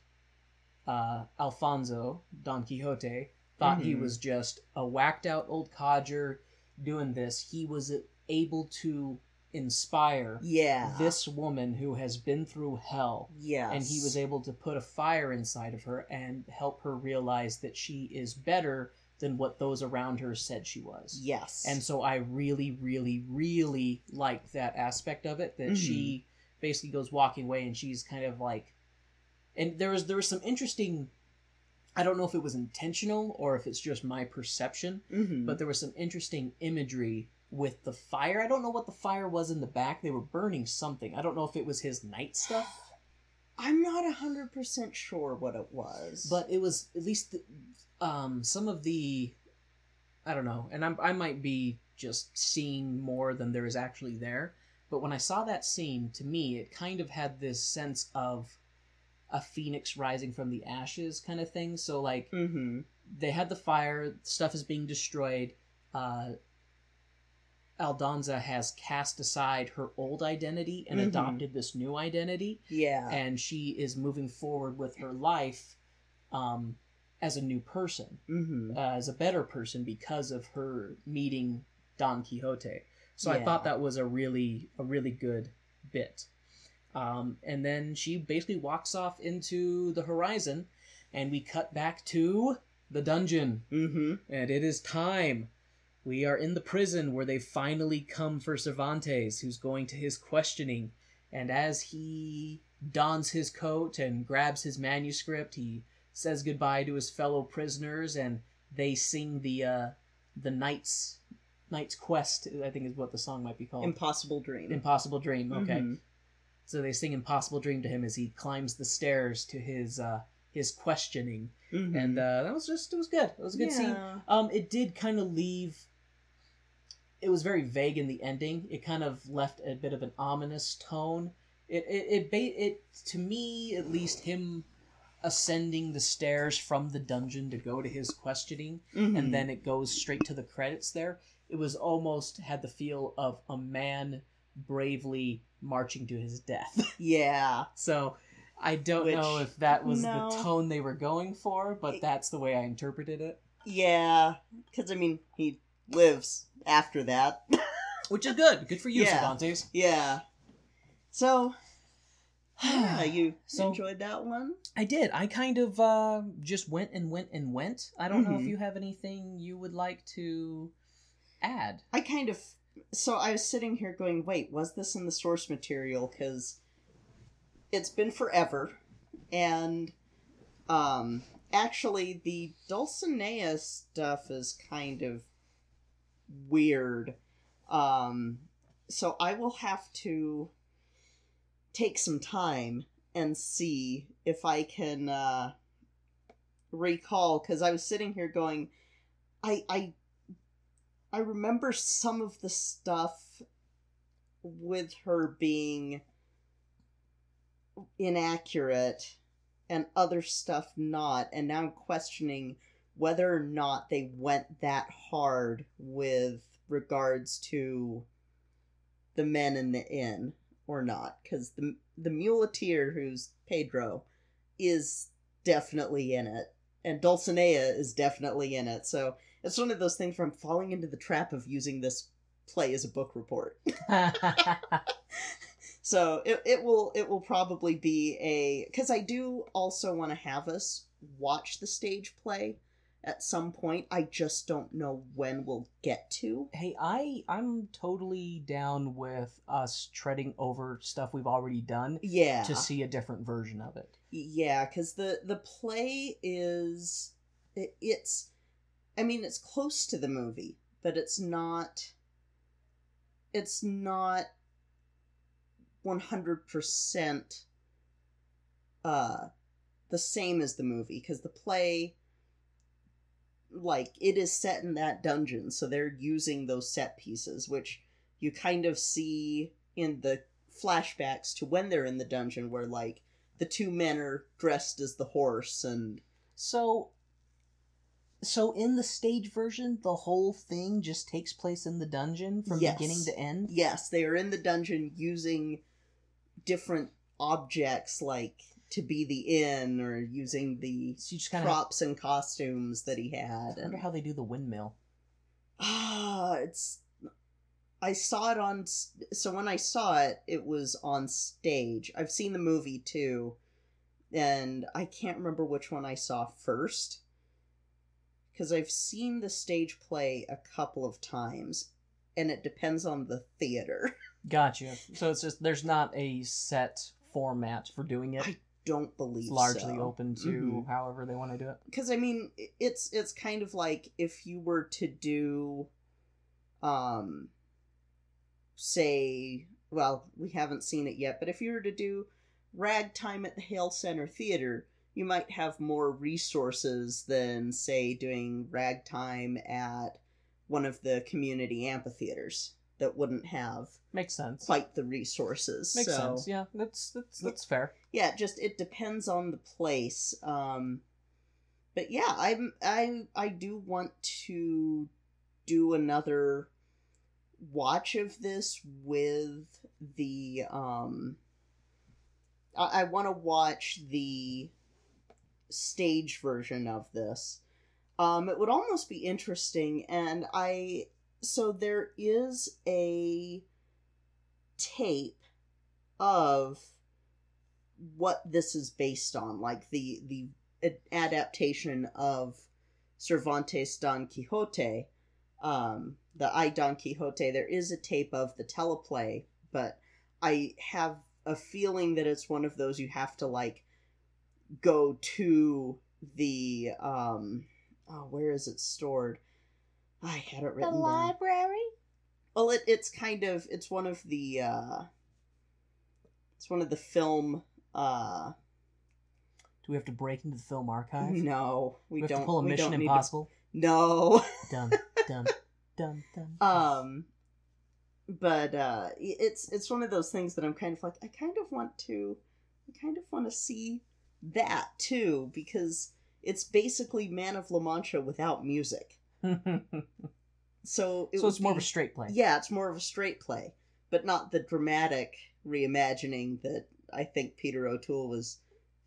uh, Alfonso Don Quixote thought he Mhm. was just a whacked out old codger doing this, he was able to inspire Yeah. this woman who has been through hell Yes. and he was able to put a fire inside of her and help her realize that she is better than what those around her said she was. Yes. And so I really, really, really liked that aspect of it that Mhm. she basically goes walking away and she's kind of like and there was there was some interesting I don't know if it was intentional or if it's just my perception, Mhm. but there was some interesting imagery with the fire. I don't know what the fire was in the back. They were burning something. I don't know if it was his night stuff. I'm not a hundred percent sure what it was. but it was at least the, um, some of the I don't know, and I'm, I might be just seeing more than there is actually there. But when I saw that scene, to me, it kind of had this sense of a phoenix rising from the ashes kind of thing. So like Mm-hmm. they had the fire, stuff is being destroyed. Uh, Aldonza has cast aside her old identity and Mhm. adopted this new identity Yeah. and she is moving forward with her life um, as a new person, mm-hmm. uh, as a better person because of her meeting Don Quixote. So I thought that was a really a really good bit. Um, and then she basically walks off into the horizon, and we cut back to the dungeon, Mm-hmm. and it is time. We are in the prison where they finally come for Cervantes, who's going to his questioning. And as he dons his coat and grabs his manuscript, he says goodbye to his fellow prisoners, and they sing the uh, the knight's knight's quest. I think is what the song might be called. Impossible Dream. Impossible Dream. Okay. Mhm. So they sing Impossible Dream to him as he climbs the stairs to his uh, his questioning, Mhm. and uh, that was just it was good. It was a good scene. Um, it did kind of leave. It was very vague in the ending. It kind of left a bit of an ominous tone. It it it, ba- it to me at least him ascending the stairs from the dungeon to go to his questioning, Mhm. and then it goes straight to the credits. There, it was almost had the feel of a man bravely marching to his death. Yeah. so. I don't Which- know if that was no. the tone they were going for, but that's the way I interpreted it. Yeah. Because I mean, he lives after that. Which is good. Good for you, Yeah. Cervantes. yeah. So. Yeah, you So- enjoyed that one. I did. I kind of uh, just went and went and went. I don't know if Mhm. you have anything you would like to add. I kind of so I was sitting here going, wait, was this in the source material? Because it's been forever, and um, actually, the Dulcinea stuff is kind of weird. Um, so I will have to take some time and see if I can uh, recall because I was sitting here going I I I remember some of the stuff with her being inaccurate and other stuff not and now I'm questioning whether or not they went that hard with regards to the men in the inn or not because the the muleteer who's Pedro is definitely in it and Dulcinea is definitely in it. So it's one of those things where I'm falling into the trap of using this play as a book report. So it, it will it will probably be a because I do also want to have us watch the stage play at some point. I just don't know when we'll get to. Hey, I I'm totally down with us treading over stuff we've already done Yeah, to see a different version of it. yeah, because the the play is it, it's, I mean, it's close to the movie, but it's not. It's not one hundred percent. Uh, the same as the movie because the play like it is set in that dungeon so they're using those set pieces which you kind of see in the flashbacks to when they're in the dungeon where like the two men are dressed as the horse and So so in the stage version, the whole thing just takes place in the dungeon from Yes. beginning to end. yes they are in the dungeon using different objects like to be the inn or using the So you just kind of props and costumes that he had I wonder and how they do the windmill. Ah, it's. I saw it on. So when I saw it, it was on stage. I've seen the movie too, and I can't remember which one I saw first. Because I've seen the stage play a couple of times, and it depends on the theater. Gotcha. So it's just there's not a set format for doing it. I don't believe largely so. open to Mhm. however they want to do it. because I mean, it's it's kind of like if you were to do, um, say, well, we haven't seen it yet, but if you were to do ragtime at the Hale Center Theater, you might have more resources than say doing ragtime at one of the community amphitheaters that wouldn't have Makes sense. quite the resources. Makes so, sense. Yeah, that's that's that's fair. yeah just it depends on the place um but yeah i'm i i do want to do another watch of this with the um i, I want to watch the stage version of this um it would almost be interesting and i so there is a tape of what this is based on, like the the adaptation of Cervantes' Don Quixote, um, the I Don Quixote. There is a tape of the teleplay, but I have a feeling that it's one of those you have to like go to the um, oh, where is it stored? I had it written The library. Well, it, it's kind of it's one of the uh, it's one of the film. Uh, Do we have to break into the film archive? no, we, we have don't. to pull a we Mission don't need to- Impossible. No. Dun dun dun dun. um, but uh, it's it's one of those things that I'm kind of like I kind of want to, I kind of want to see that too because it's basically Man of La Mancha without music. So it so it's more of a straight play. Yeah, it's more of a straight play, but not the dramatic reimagining that I think Peter O'Toole was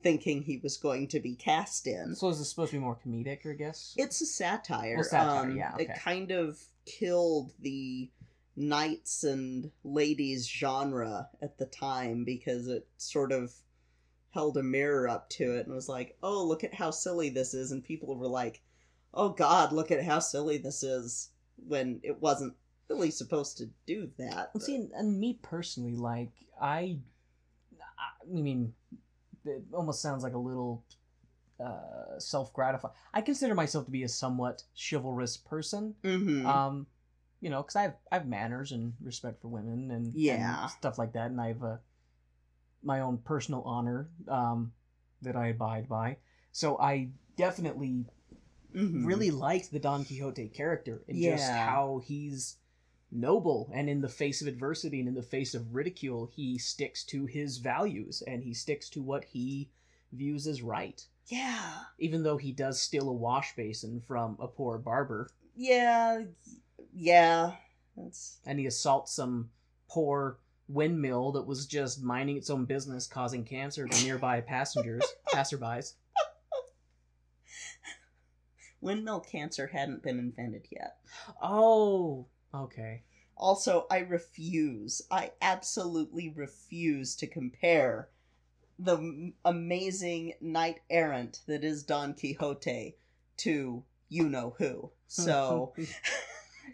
thinking he was going to be cast in. So is this supposed to be more comedic, I guess? It's a satire. Well, satire, Um, yeah, It kind of killed the knights and ladies genre at the time because it sort of held a mirror up to it and was like, oh, look at how silly this is. And people were like, oh, God, look at how silly this is when it wasn't really supposed to do that. Well, see, and, me personally, like I, I mean, it almost sounds like a little uh, self-gratifying. I consider myself to be a somewhat chivalrous person. hmm Um, you know, because I have I have manners and respect for women and Yeah. and stuff like that, and I have uh, my own personal honor um, that I abide by. So I definitely Mhm. really liked the Don Quixote character and just how he's noble and in the face of adversity and in the face of ridicule, he sticks to his values and he sticks to what he views as right. Yeah. Even though he does steal a wash basin from a poor barber Yeah. Yeah. That's and he assaults some poor windmill that was just minding its own business causing cancer to nearby passengers passerbys windmill cancer hadn't been invented yet. oh okay Also, I refuse. I absolutely refuse to compare the amazing knight errant that is Don Quixote to you know who. So,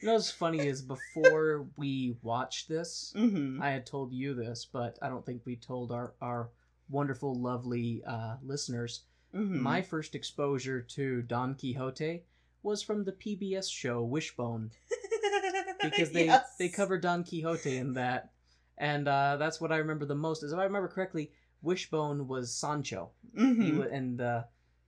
you know what's funny is before we watched this mhm. i had told you this but i don't think we told our our wonderful lovely uh, listeners Mhm. my first exposure to don quixote was from the pbs show wishbone because they Yes. they cover Don Quixote in that, and uh, that's what I remember the most. Is if I remember correctly, Wishbone was Sancho, he Mhm. wa- and uh,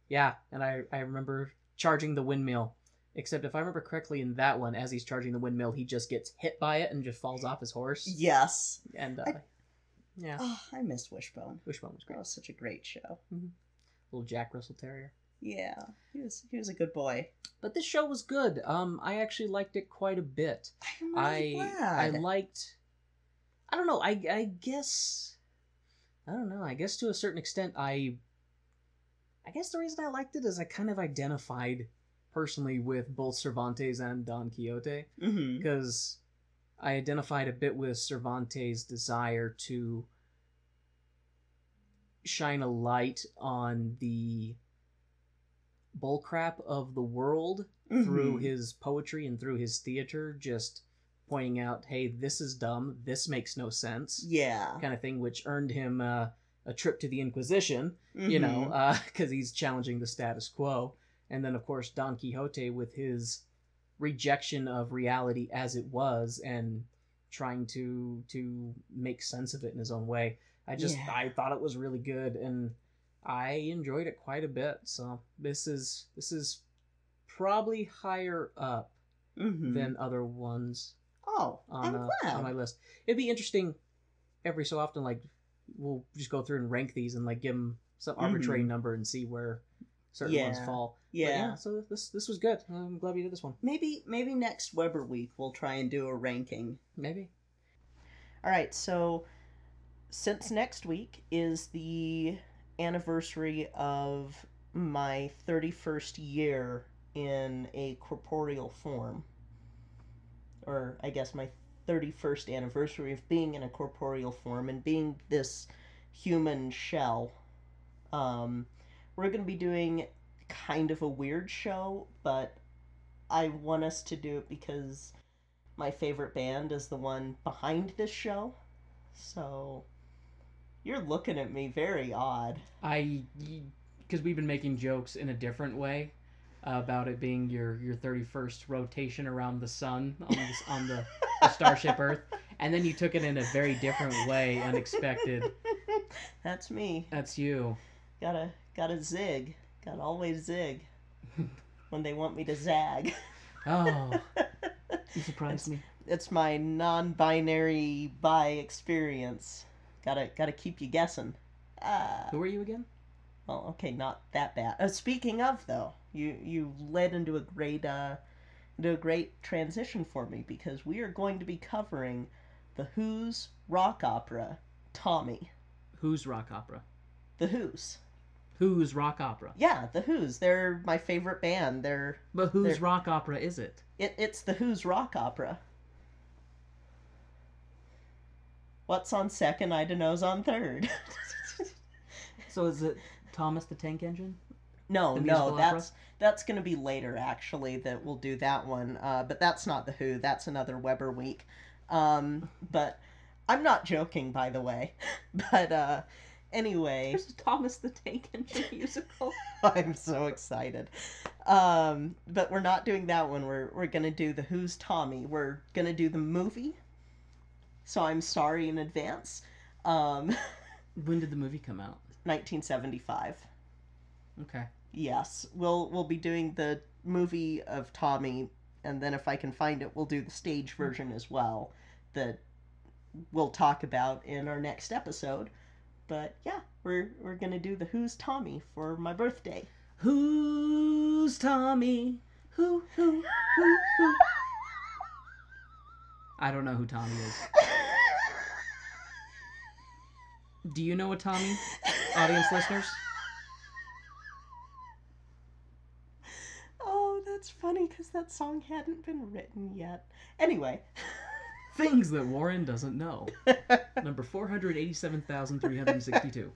yeah, and I I remember charging the windmill. Except if I remember correctly, in that one, as he's charging the windmill, he just gets hit by it and just falls off his horse. Yes. And uh, I- yeah, Oh, I miss Wishbone. Wishbone was That great. was such a great show. Little Jack Russell Terrier. Yeah, he was he was a good boy. But this show was good. Um, I actually liked it quite a bit. I'm I really I glad. liked I don't know, I I guess I don't know, I guess to a certain extent I I guess the reason I liked it is I kind of identified personally with both Cervantes and Don Quixote because I identified a bit with Cervantes' desire to shine a light on the bullcrap of the world through Mhm. his poetry and through his theater, just pointing out, hey, this is dumb, this makes no sense, Yeah. kind of thing, which earned him uh, a trip to the Inquisition, you know, because he's challenging the status quo. And then, of course, Don Quixote with his rejection of reality as it was and trying to to make sense of it in his own way. I just Yeah. I thought it was really good and I enjoyed it quite a bit. So this is this is probably higher up Mhm. than other ones oh, on I'm uh, glad. on my list. It'd be interesting every so often, like we'll just go through and rank these and like give them some arbitrary Mhm. number and see where certain ones Yeah. fall. But yeah. yeah. So this this was good. I'm glad we did this one. Maybe maybe next Webber week we'll try and do a ranking. Maybe. All right, so since next week is the anniversary of my 31st year in a corporeal form, or I guess my 31st anniversary of being in a corporeal form and being this human shell, um, we're going to be doing kind of a weird show, but I want us to do it because my favorite band is the one behind this show. So you're looking at me very odd. I because we've been making jokes in a different way about it being your your 31st rotation around the sun on this on the, the starship Earth, and then you took it in a very different way, unexpected. That's me. That's you. Gotta gotta zig. Gotta always zig. when they want me to zag. Oh, you surprised me. It's my non-binary bi experience. Gotta gotta keep you guessing. Uh, Who are you again? well, okay, not that bad. Uh, speaking of though, you you led into a great uh, into a great transition for me because we are going to be covering the Who's rock opera, Tommy. Who's rock opera? The Who's. Who's rock opera? Yeah, the Who's. They're my favorite band. They're But whose They're- rock opera is it? it, it's the Who's rock opera. What's on second? I don't knows on third. So is it Thomas the Tank Engine? no, no, musical opera? that's that's gonna be later actually. That we'll do that one. Uh, but that's not the Who. That's another Webber week. Um, but I'm not joking, by the way. but uh, anyway. There's a Thomas the Tank Engine musical. I'm so excited. Um, but we're not doing that one. We're we're gonna do the Who's Tommy. We're gonna do the movie. So I'm sorry in advance. Um, When did the movie come out? 1975. Okay. Yes, we'll we'll be doing the movie of Tommy, and then if I can find it, we'll do the stage version as well. That we'll talk about in our next episode. But yeah, we're we're gonna do the Who's Tommy for my birthday. Who's Tommy? Who, who, who, who? I don't know who Tommy is. Do you know a Tommy, audience listeners? Oh, that's funny because that song hadn't been written yet. Anyway, Things that Warren doesn't know. Number 487,362.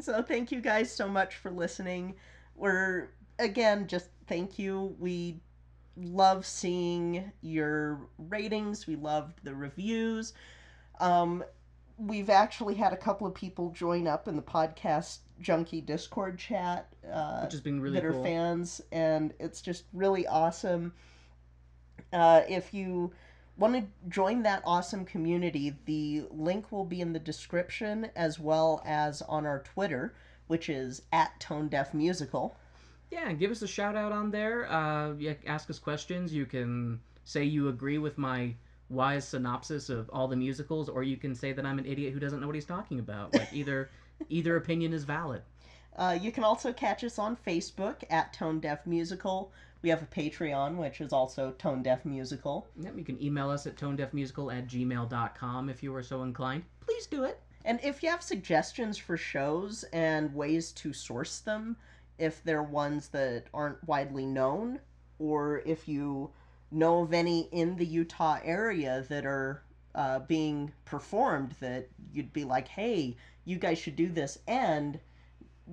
so thank you guys so much for listening. We're again just thank you. We love seeing your ratings. We loved the reviews. Um, we've actually had a couple of people join up in the podcast junkie Discord chat. Uh, Which has been really that are fans, and it's just really awesome. Uh, if you want to join that awesome community, the link will be in the description as well as on our Twitter, which is at Tone Deaf Musical. Yeah, give us a shout out on there. Uh, yeah, ask us questions. You can say you agree with my wise synopsis of all the musicals, or you can say that I'm an idiot who doesn't know what he's talking about. Like either either opinion is valid. Uh, you can also catch us on Facebook at Tone Deaf Musical. We have a Patreon, which is also Tone Deaf Musical. Yep, you can email us at tonedeafmusical at gmail.com if you are so inclined. Please do it. And if you have suggestions for shows and ways to source them, if they're ones that aren't widely known, or if you know of any in the Utah area that are uh, being performed that you'd be like, hey, you guys should do this, and,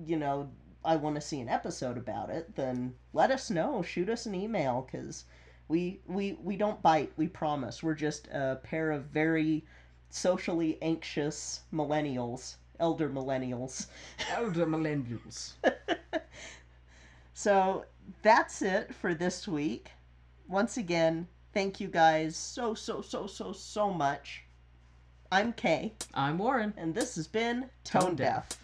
you know, I want to see an episode about it, then let us know. Shoot us an email, because we, we, we don't bite, we promise. We're just a pair of very socially anxious millennials, elder millennials. Elder millennials. So that's it for this week. Once again, thank you guys so, so, so, so, so much. I'm Kay, I'm Warren. and this has been Tone, Tone Deaf. Deaf.